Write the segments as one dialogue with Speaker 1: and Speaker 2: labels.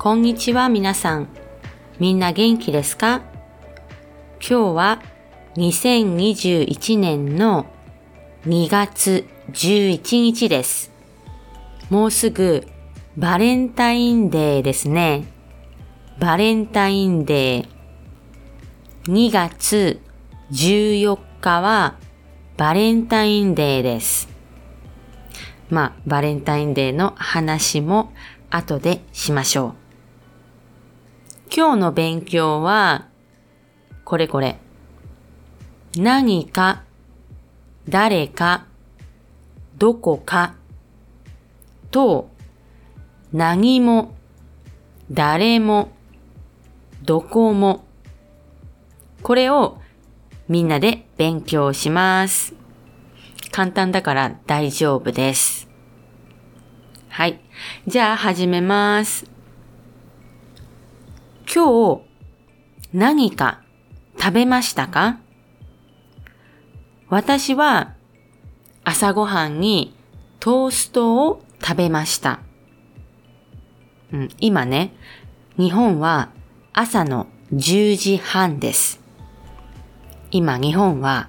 Speaker 1: こんにちは皆さん。みんな元気ですか？今日は2021年の2月11日です。もうすぐバレンタインデーですね。バレンタインデー。2月14日はバレンタインデーです。まあ、バレンタインデーの話も後でしましょう。今日の勉強は、これこれ。何か、誰か、どこか、と、何も、誰も、どこも。これをみんなで勉強します。簡単だから大丈夫です。はい。じゃあ始めます。今日何か食べましたか？私は朝ごはんにトーストを食べました。うん、今ね、日本は朝の10時半です。今日本は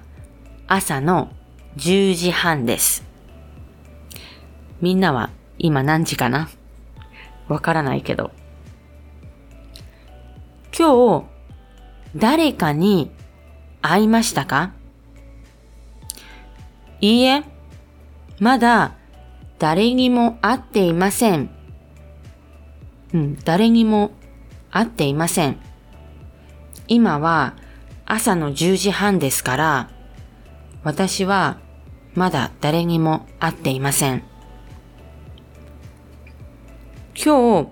Speaker 1: 朝の10時半です。みんなは今何時かな？わからないけど。今日、誰かに会いましたか？いいえ、まだ誰にも会っていません。うん、誰にも会っていません。今は朝の10時半ですから、私はまだ誰にも会っていません。今日、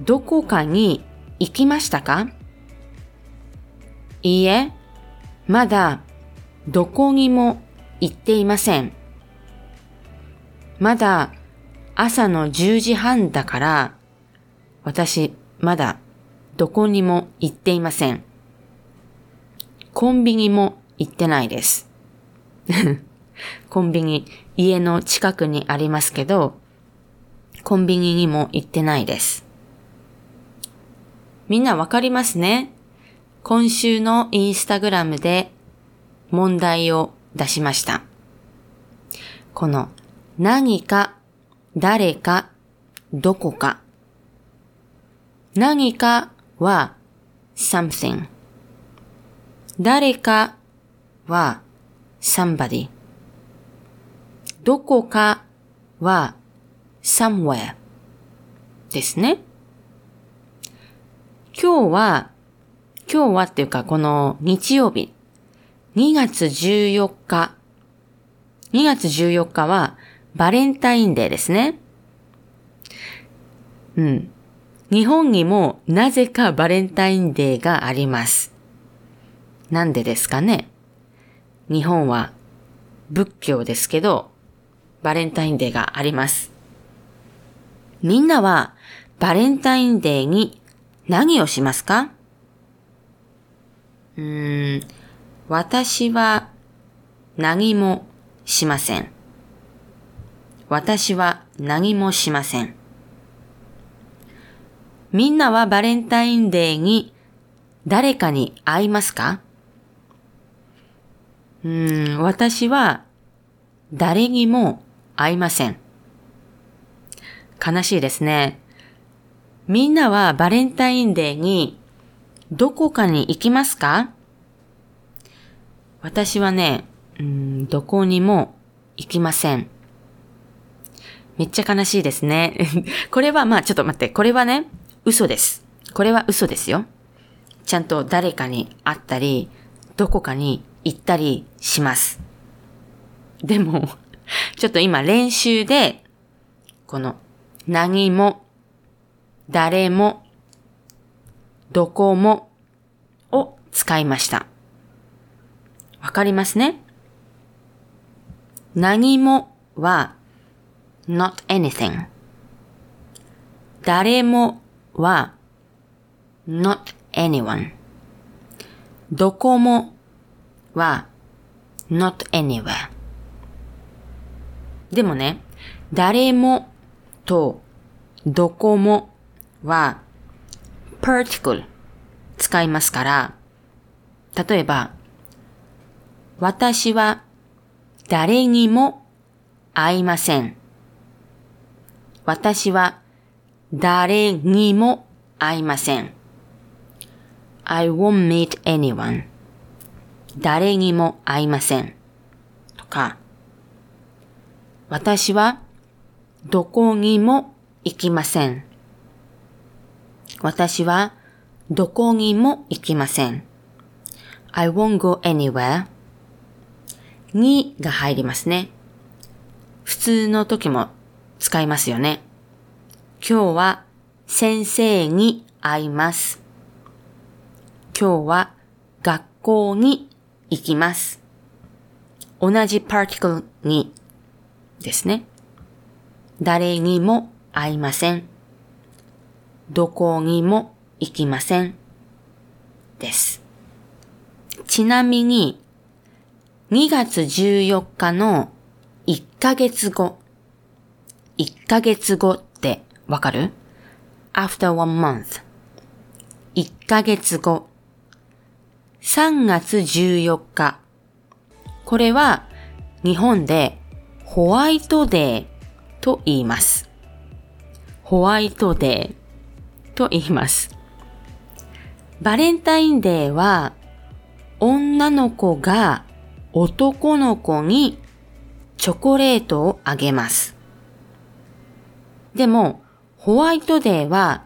Speaker 1: どこかに行きましたか？いいえ、まだどこにも行っていません。まだ朝の10時半だから、私まだどこにも行っていません。コンビニも行ってないです。コンビニ、家の近くにありますけど、コンビニにも行ってないです。みんなわかりますね今週のインスタグラムで問題を出しました。この何か、誰か、どこか。何かは something。誰かは somebody。どこかは somewhere ですね。今日は、今日はっていうかこの日曜日、2月14日、2月14日はバレンタインデーですね。うん。日本にもなぜかバレンタインデーがあります。なんでですかね日本は仏教ですけど、バレンタインデーがあります。みんなはバレンタインデーに何をしますか？うん、私は何もしません。私は何もしません。みんなはバレンタインデーに誰かに会いますか？うん、私は誰にも会いません。悲しいですね。みんなはバレンタインデーにどこかに行きますか？私はね、うん、どこにも行きません。めっちゃ悲しいですね。これはまあちょっと待って、これはね、嘘です。これは嘘ですよ。ちゃんと誰かに会ったり、どこかに行ったりします。でも、ちょっと今練習で、この何も、誰も、どこもを使いました。わかりますね？何もは not anything。誰もは not anyone。どこもは not anywhere。でもね、誰もとどこもは particle 使いますから、例えば、私は誰にも会いません。私は誰にも会いません。I won't meet anyone. 誰にも会いません。とか、私はどこにも行きません。私はどこにも行きません。I won't go anywhere. にが入りますね。普通の時も使いますよね。今日は先生に会います。今日は学校に行きます。同じパーティクルにですね。誰にも会いません。どこにも行きません。です。ちなみに、2月14日の1ヶ月後。1ヶ月後ってわかる ?after one month。1ヶ月後。3月14日。これは日本でホワイトデーと言います。ホワイトデーと言います。バレンタインデーは女の子が男の子にチョコレートをあげます。でも、ホワイトデーは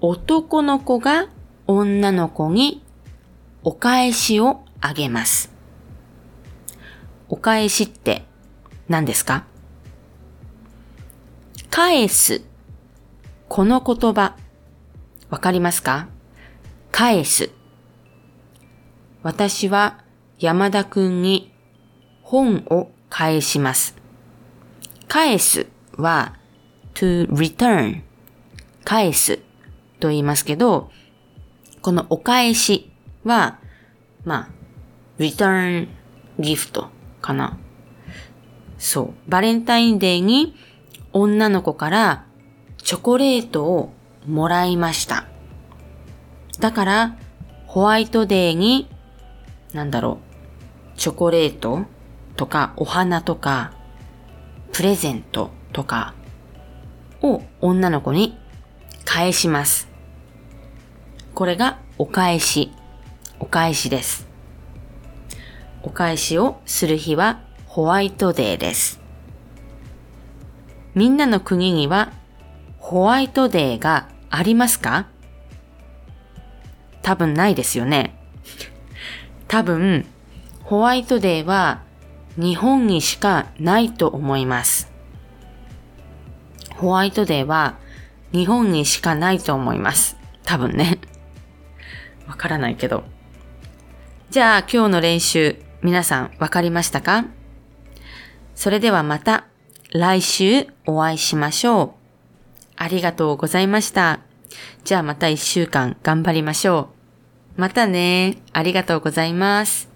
Speaker 1: 男の子が女の子にお返しをあげます。お返しって何ですか？返す。この言葉、わかりますか？返す。私は山田くんに本を返します。返すは to return 返すと言いますけど、このお返しは、まあ、return gift かな。そう。バレンタインデーに女の子からチョコレートをもらいました。だから、ホワイトデーになんだろう、チョコレートとかお花とか、プレゼントとかを女の子に返します。これがお返し、お返しです。お返しをする日はホワイトデーです。みんなの国にはホワイトデーがありますか？多分ないですよね。多分、ホワイトデーは日本にしかないと思います。ホワイトデーは日本にしかないと思います。多分ね。わからないけど。じゃあ今日の練習、皆さんわかりましたか？それではまた来週お会いしましょう。ありがとうございました。じゃあまた一週間頑張りましょう。またね。ありがとうございます。